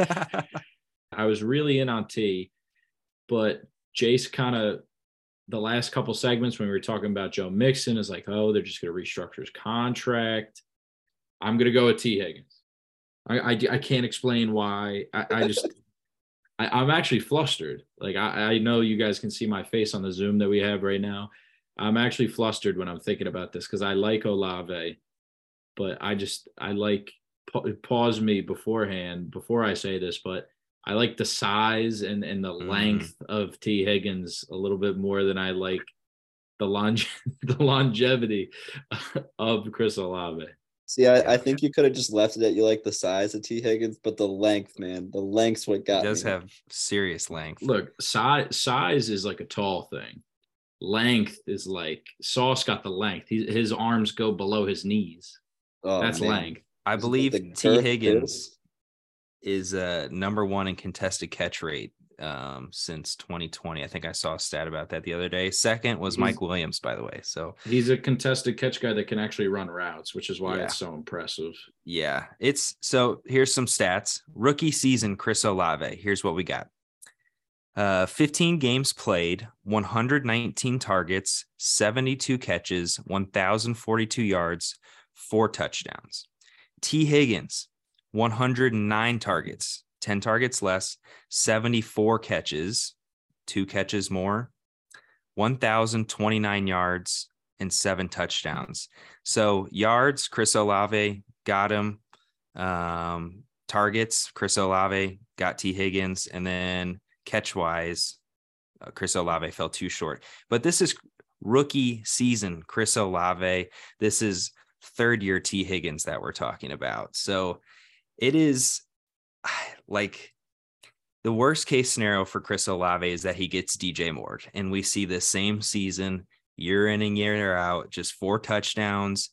I was really in on T, but Jace kind of the last couple segments when we were talking about Joe Mixon is like, oh, they're just going to restructure his contract. I'm going to go with Tee Higgins. I, I, I can't explain why. I, I just I, I'm actually flustered. Like I, I know you guys can see my face on the Zoom that we have right now. I'm actually flustered when I'm thinking about this because I like Olave, but I just I like pause me beforehand before I say this, but I like the size and and the Mm. length of Tee Higgins a little bit more than I like the longe- the longevity of Chris Olave. See, I, I think you could have just left it at you like the size of Tee Higgins, but the length, man, the length's what He got does me. have serious length. Look, size size is like a tall thing. Length is like Sauce got the length. He, his arms go below his knees. Oh, That's man. length. I believe T. girth, too? Higgins is uh number one in contested catch rate um since 2020. I think I saw a stat about that the other day. Second was He's- Mike Williams, by the way. So He's a contested catch guy that can actually run routes, which is why Yeah. it's so impressive. yeah, it's so here's some stats. Rookie season, Chris Olave. Here's what we got. Uh, 15 games played, 119 targets, 72 catches, 1,042 yards, four touchdowns. Tee Higgins, 109 targets, 10 targets less, 74 catches, two catches more, 1,029 yards, and seven touchdowns. So yards, Chris Olave got him. Um, targets, Chris Olave got Tee Higgins, and then catch wise, uh, Chris Olave fell too short. But this is rookie season, Chris Olave. This is third year Tee Higgins that we're talking about. So it is like the worst case scenario for Chris Olave is that he gets DJ Moore, and we see the same season year in and year out, just four touchdowns,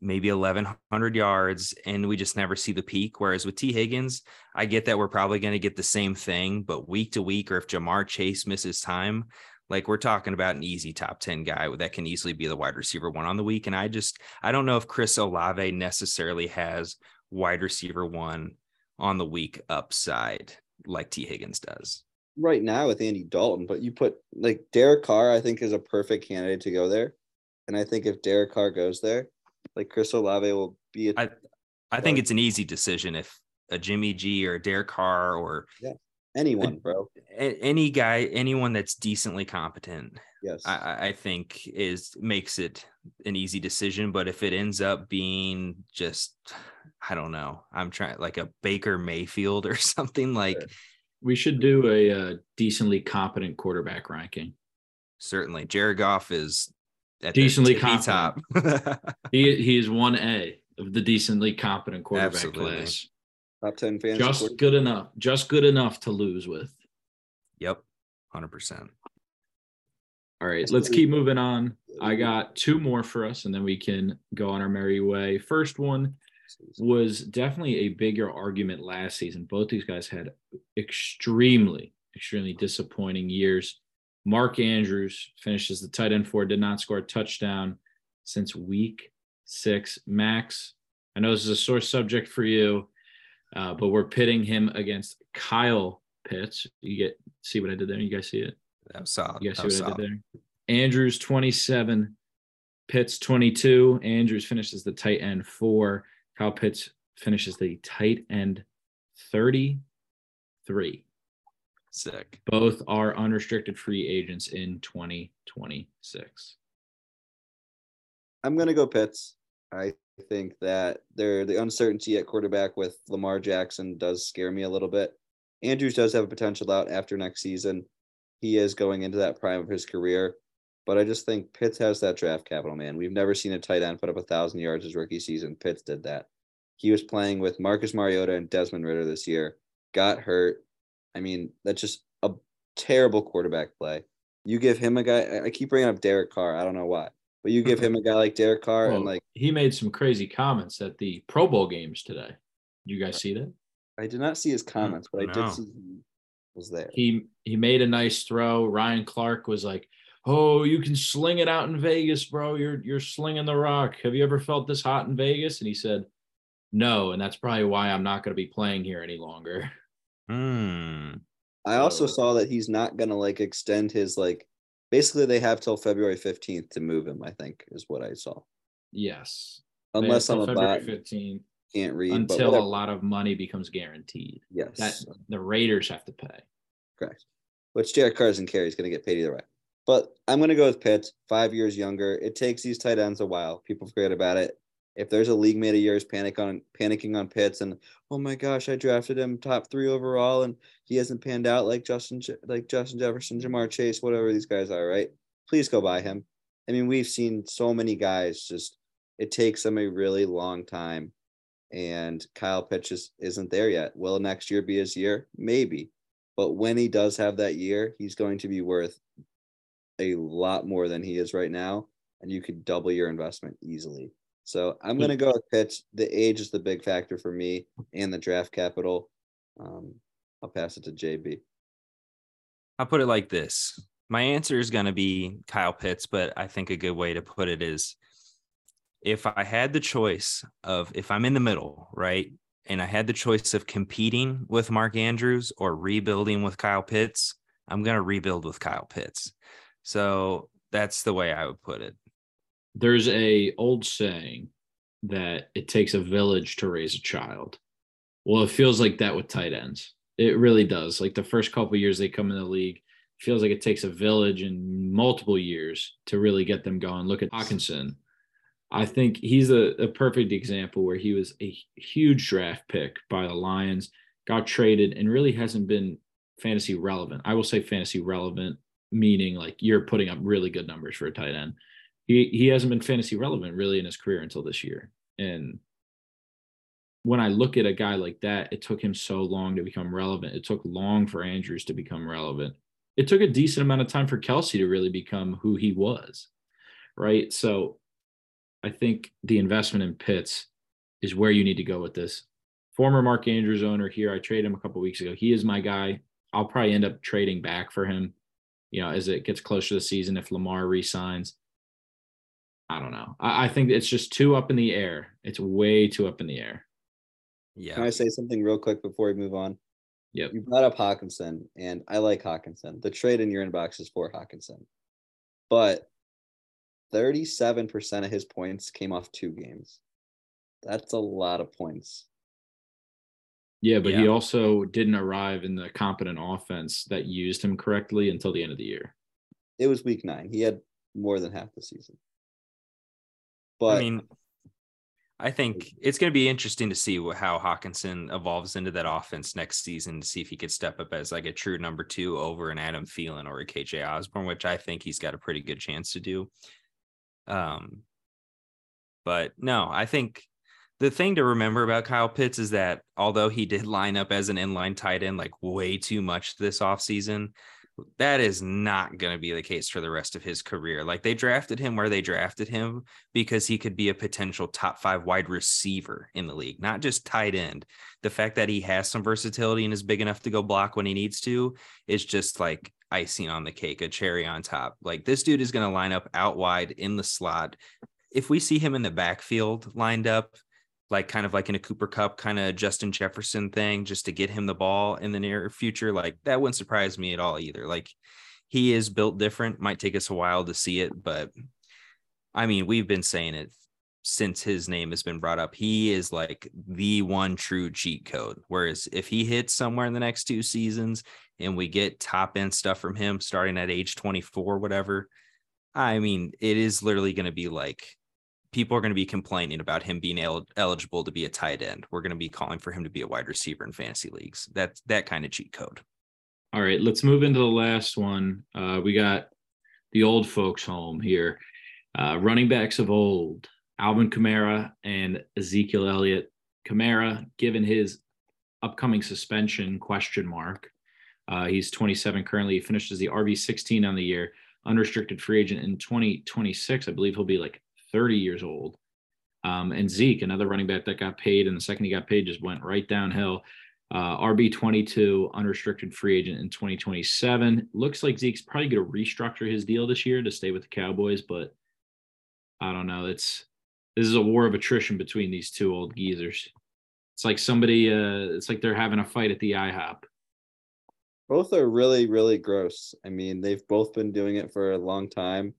maybe 1,100 yards, and we just never see the peak. Whereas with Tee Higgins, I get that we're probably going to get the same thing, but week to week, or if Ja'Marr Chase misses time, like we're talking about an easy top 10 guy that can easily be the wide receiver one on the week. And I just, I don't know if Chris Olave necessarily has wide receiver one on the week upside like Tee Higgins does. right now with Andy Dalton, but you put like Derek Carr, I think is a perfect candidate to go there. And I think if Derek Carr goes there, like Chris Olave will be a I- I think it's an easy decision if a Jimmy G or a Derek Carr or yeah. anyone, bro. a- any guy, anyone that's decently competent, Yes. I- I, I think is makes it an easy decision. But if it ends up being just, I don't know, I'm trying like a Baker Mayfield or something like. Sure. We should do a, uh decently competent quarterback ranking. Certainly, Jared Goff is at Decently the tippy top. He he is one A of the decently competent quarterback Absolutely. class. Top 10 fantasy. Just good enough. Just good enough to lose with. yep, hundred percent. All right, let's keep moving on. I got two more for us, and then we can go on our merry way. First one was definitely a bigger argument last season. Both these guys had extremely, extremely disappointing years. Mark Andrews finishes the tight end four, did not score a touchdown since week six. Max, I know this is a sore subject for you, uh, but we're pitting him against Kyle Pitts. You get see what I did there? You guys see it? That was solid. You guys see what I did there? Andrews 27, Pitts 22. Andrews finishes the tight end four. Kyle Pitts finishes the tight end 33. Sick. Both are unrestricted free agents in 2026. I'm gonna go Pitts. I think that there the uncertainty at quarterback with Lamar Jackson does scare me a little bit. Andrews does have a potential out after next season. He is going into that prime of his career, but I just think Pitts has that draft capital, man. We've never seen a tight end put up a thousand yards his rookie season. Pitts did that. He was playing with Marcus Mariota and Desmond Ridder this year. Got hurt. I mean, that's just a terrible quarterback play. You give him a guy. I- I keep bringing up Derek Carr. I don't know why, but you give him a guy like Derek Carr Well, and like he made some crazy comments at the Pro Bowl games today. You guys see that? I did not see his mm, comments, but I did see he was there. He he made a nice throw. Ryan Clark was like, "Oh, you can sling it out in Vegas, bro. You're you're slinging the rock. Have you ever felt this hot in Vegas?" And he said, "No, and that's probably why I'm not going to be playing here any longer." Hmm. I also So- saw that he's not gonna like extend his like. Basically, they have till February fifteenth to move him. I think is what I saw. Yes, Unless I'm a February 15th can't read. until a lot of money becomes guaranteed. yes, That the Raiders have to pay. Correct. Which Derek Carr doesn't going to get paid either way. But I'm going to go with Pitts, five years younger. It takes these tight ends a while. People forget about it. If there's a league mate of years panic on panicking on Pitts and oh my gosh, I drafted him top three overall and he hasn't panned out like Justin like Justin Jefferson, Ja'Marr Chase, whatever these guys are, right? Please go buy him. I mean, we've seen so many guys just it takes them a really long time. And Kyle Pitts isn't there yet. Will next year be his year? Maybe. But when he does have that year, he's going to be worth a lot more than he is right now. And you could double your investment easily. So I'm going to go with Pitts. The age is the big factor for me and the draft capital. Um, I'll pass it to JB. I'll put it like this. My answer is going to be Kyle Pitts, but I think a good way to put it is if I had the choice of if I'm in the middle, right? And I had the choice of competing with Mark Andrews or rebuilding with Kyle Pitts, I'm going to rebuild with Kyle Pitts. So that's the way I would put it. There's a old saying that it takes a village to raise a child. Well, it feels like that with tight ends. It really does. Like the first couple years they come in the league, feels like it takes a village and multiple years to really get them going. Look at Hockenson. I think he's a, a perfect example where he was a huge draft pick by the Lions, got traded, and really hasn't been fantasy relevant. I will say fantasy relevant meaning like you're putting up really good numbers for a tight end. He he hasn't been fantasy relevant really in his career until this year. And when I look at a guy like that, it took him so long to become relevant. It took long for Andrews to become relevant. It took a decent amount of time for Kelce to really become who he was. Right. So I think the investment in Pitts is where you need to go with this. Former Mark Andrews owner here, I traded him a couple weeks ago. He is my guy. I'll probably end up trading back for him you know, as it gets closer to the season, if Lamar resigns. I don't know. I, I think it's just too up in the air. It's way too up in the air. Yeah. Can I say something real quick before we move on? Yep. You brought up Hockenson, and I like Hockenson. The trade in your inbox is for Hockenson. But 37% of his points came off two games. That's a lot of points. Yeah, but yeah. he also didn't arrive in the competent offense that used him correctly until the end of the year. It was week nine. He had more than half the season. But I mean, I think it's going to be interesting to see how Hockenson evolves into that offense next season to see if he could step up as like a true number two over an Adam Thielen or a KJ Osborn, which I think he's got a pretty good chance to do. Um, but no, I think the thing to remember about Kyle Pitts is that although he did line up as an inline tight end like way too much this offseason, that is not going to be the case for the rest of his career. Like they drafted him where they drafted him because he could be a potential top five wide receiver in the league, not just tight end. The fact that he has some versatility and is big enough to go block when he needs to is just like icing on the cake, a cherry on top. Like this dude is going to line up out wide in the slot. If we see him in the backfield lined up, like kind of like in a Cooper Kupp kind of Justin Jefferson thing just to get him the ball in the near future. Like that wouldn't surprise me at all either. Like he is built different. Might take us a while to see it, but I mean, we've been saying it since his name has been brought up. He is like the one true cheat code. Whereas if he hits somewhere in the next two seasons and we get top end stuff from him starting at age 24, whatever, I mean, it is literally going to be like people are going to be complaining about him being el- eligible to be a tight end. We're going to be calling for him to be a wide receiver in fantasy leagues. That's that kind of cheat code. All right, let's move into the last one. Uh, we got the old folks home here. Uh, running backs of old, Alvin Kamara and Ezekiel Elliott. Kamara, given his upcoming suspension question mark, uh, he's 27 currently. He finishes the RB 16 on the year, unrestricted free agent in 2026. I believe he'll be like 30 years old. Um, and Zeke, another running back that got paid, and the second he got paid, just went right downhill. Uh, RB 22, unrestricted free agent in 2027. Looks like Zeke's probably going to restructure his deal this year to stay with the Cowboys, but I don't know. It's this is a war of attrition between these two old geezers. It's like somebody, uh, it's like they're having a fight at the IHOP. Both are really, really gross. I mean, they've both been doing it for a long time.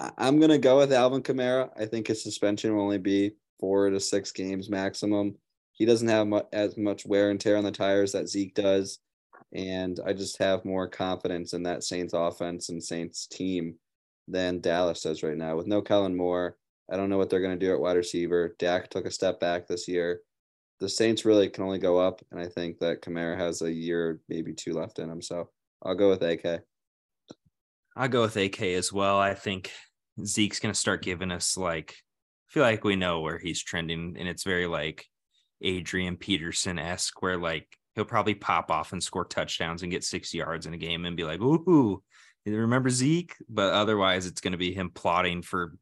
I'm gonna go with Alvin Kamara. I think his suspension will only be four to six games maximum. He doesn't have as much wear and tear on the tires that Zeke does, And I just have more confidence in that Saints offense and Saints team than Dallas does right now. With no Kellen Moore, I don't know what they're to do at wide receiver. Dak took a step back this year. The Saints really can only go up, and I think that Kamara has a year, maybe two left in him. So I'll go with AK. I'll go with AK as well. I think Zeke's going to start giving us like, I feel like we know where he's trending, and it's very like Adrian Peterson esque, where like he'll probably pop off and score touchdowns and get 60 yards in a game and be like, ooh, remember Zeke? But otherwise, it's going to be him plotting for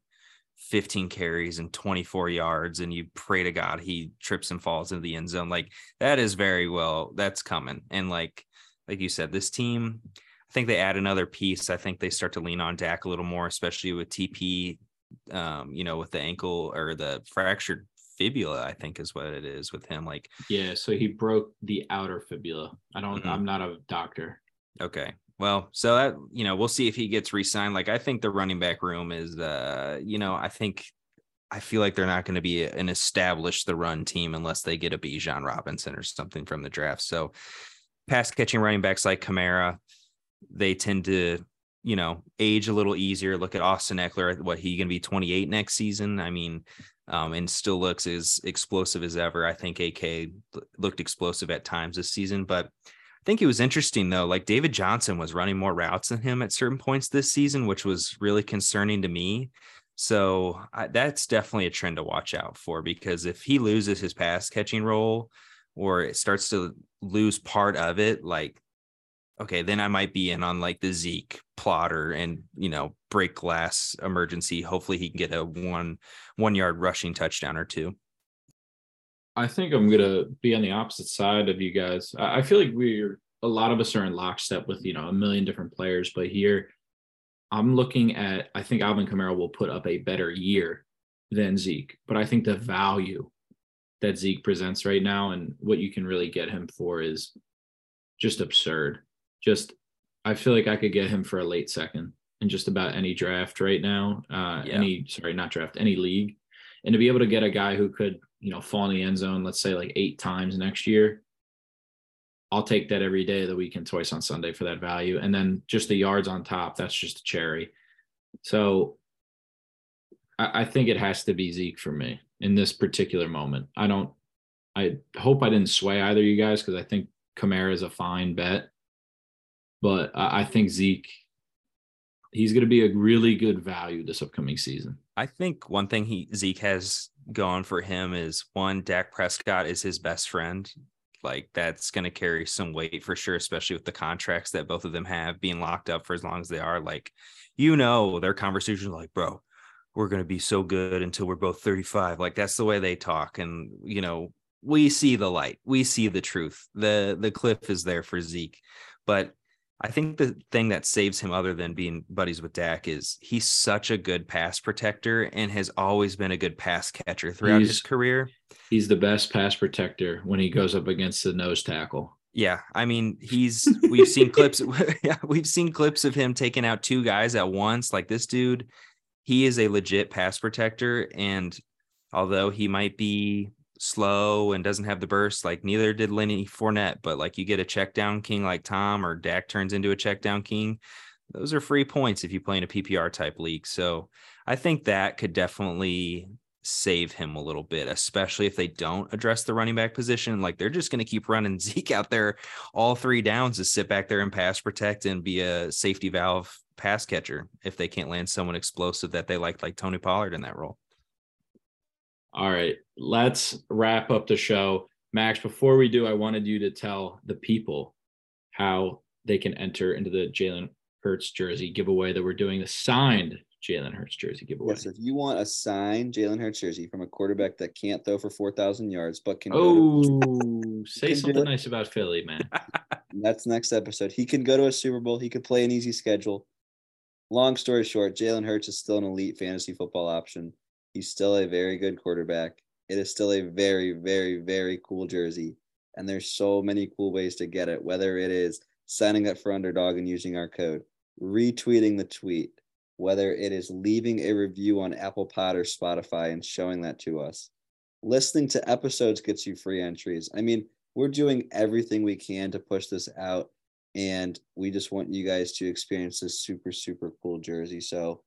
15 carries and 24 yards, and you pray to God he trips and falls into the end zone. Like that is very well, that's coming. And like, like you said, this team, I think they add another piece. I think they start to lean on Dak a little more, especially with TP, um, you know, with the ankle or the fractured fibula, I think is what it is with him. Like, yeah, so he broke the outer fibula. I don't, mm-hmm. I'm not a doctor. Okay. Well, so that you know, we'll see if he gets re-signed. Like I think the running back room is uh, you know, I think I feel like they're not going to be an established the run team unless they get a Bijan Robinson or something from the draft. So pass catching running backs like Kamara, they tend to, you know, age a little easier. Look at Austin Ekeler, what he going to be 28 next season. I mean, um, and still looks as explosive as ever. I think AK looked explosive at times this season, but I think it was interesting though. Like David Johnson was running more routes than him at certain points this season, which was really concerning to me. So I, that's definitely a trend to watch out for because if he loses his pass catching role or it starts to lose part of it, like, okay, then I might be in on like the Zeke plotter and, you know, break glass emergency. Hopefully he can get a one, one yard rushing touchdown or two. I think I'm gonna be on the opposite side of you guys. I feel like we're a lot of us are in lockstep with you know a million different players, but here I'm looking at I think Alvin Kamara will put up a better year than Zeke, but I think the value that Zeke presents right now and what you can really get him for is just absurd. Just I feel like I could get him for a late second in just about any draft right now. Uh, yeah. Any sorry, not draft, any league, and to be able to get a guy who could you know, fall in the end zone, let's say like eight times next year, I'll take that every day of the week and twice on Sunday for that value. And then just the yards on top, that's just a cherry. So I, I think it has to be Zeke for me in this particular moment. I don't, I hope I didn't sway either of you guys because I think Kamara is a fine bet. But I, I think Zeke, he's going to be a really good value this upcoming season. I think one thing he Zeke has going for him is one, Dak Prescott is his best friend. Like that's going to carry some weight for sure, especially with the contracts that both of them have being locked up for as long as they are. Like, you know, their conversations like, bro, we're going to be so good until we're both 35. Like that's the way they talk. And, you know, we see the light, we see the truth. The the cliff is there for Zeke. But I think the thing that saves him, other than being buddies with Dak, is he's such a good pass protector and has always been a good pass catcher throughout he's, his career. He's the best pass protector when he goes up against the nose tackle. Yeah, I mean, he's we've seen clips. Yeah, we've seen clips of him taking out two guys at once. Like this dude, he is a legit pass protector, and although he might be slow and doesn't have the burst. Like neither did Lenny Fournette, but like you get a check down king like Tom or Dak turns into a check down king. Those are free points if you play in a PPR type league. So I think that could definitely save him a little bit, especially if they don't address the running back position. Like they're just going to keep running Zeke out there all three downs to sit back there and pass protect and be a safety valve pass catcher if they can't land someone explosive that they like, like Tony Pollard in that role. All right, let's wrap up the show. Max, before we do, I wanted you to tell the people how they can enter into the Jalen Hurts jersey giveaway that we're doing the signed Jalen Hurts jersey giveaway. Yes, if you want a signed Jalen Hurts jersey from a quarterback that can't throw for 4,000 yards, but can oh, to, say something nice about Philly, man. That's next episode. He can go to a Super Bowl. He could play an easy schedule. Long story short, Jalen Hurts is still an elite fantasy football option. He's still a very good quarterback. It is still a very, very, very cool jersey. And there's so many cool ways to get it, whether it is signing up for Underdog and using our code, retweeting the tweet, whether it is leaving a review on Apple Pod or Spotify and showing that to us. Listening to episodes gets you free entries. I mean, we're doing everything we can to push this out and we just want you guys to experience this super super cool jersey. So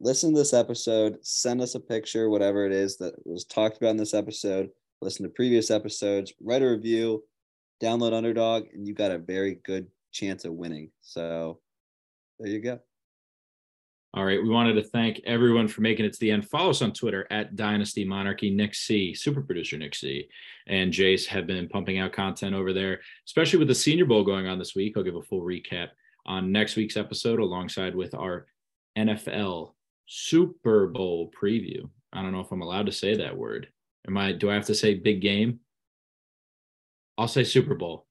listen to this episode, send us a picture, whatever it is that was talked about in this episode. Listen to previous episodes, write a review, download Underdog, and you got a very good chance of winning. So there you go. All right. We wanted to thank everyone for making it to the end. Follow us on Twitter at Dynasty Monarchy. Nick C, super producer Nick C, and Jace have been pumping out content over there, especially with the Senior Bowl going on this week. I'll give a full recap on next week's episode alongside with our NFL Super Bowl preview. I don't know if I'm allowed to say that word. Am I? Do I have to say big game? I'll say Super Bowl.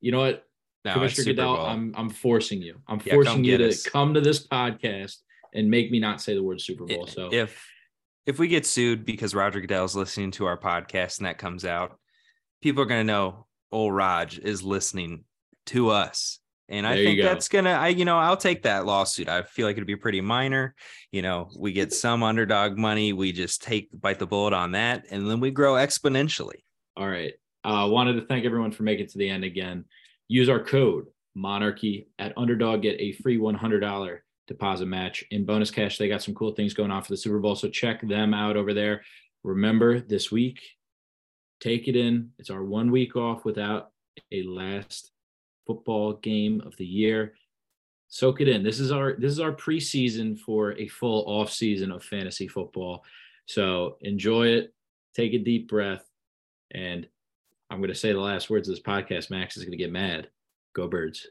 You know what? No, Commissioner Goodell, Bowl. I'm I'm forcing you. I'm Yeah, forcing you to us. come to this podcast and make me not say the word Super Bowl. So if if we get sued because Roger Goodell's listening to our podcast and that comes out, people are gonna know old Raj is listening to us. And I There you think that's gonna I you know, I'll take that lawsuit. I feel like it'd be pretty minor. You know, we get some underdog money, we just take bite the bullet on that, and then we grow exponentially. All right. Uh, wanted to thank everyone for making it to the end again. Use our code Monarchy at Underdog. Get a free $100 deposit match in bonus cash. They got some cool things going on for the Super Bowl. So check them out over there. Remember this week, take it in. It's our one week off without a last football game of the year. Soak it in. This is our this is our preseason for a full off season of fantasy football. So enjoy it. Take a deep breath. And I'm going to say the last words of this podcast. Max is going to get mad. Go birds.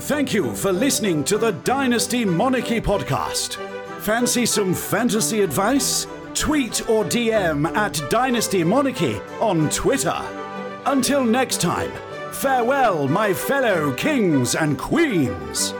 Thank you for listening to the Dynasty Monarchy podcast. Fancy some fantasy advice? Tweet or DM at Dynasty Monarchy on Twitter. Until next time, farewell, my fellow kings and queens.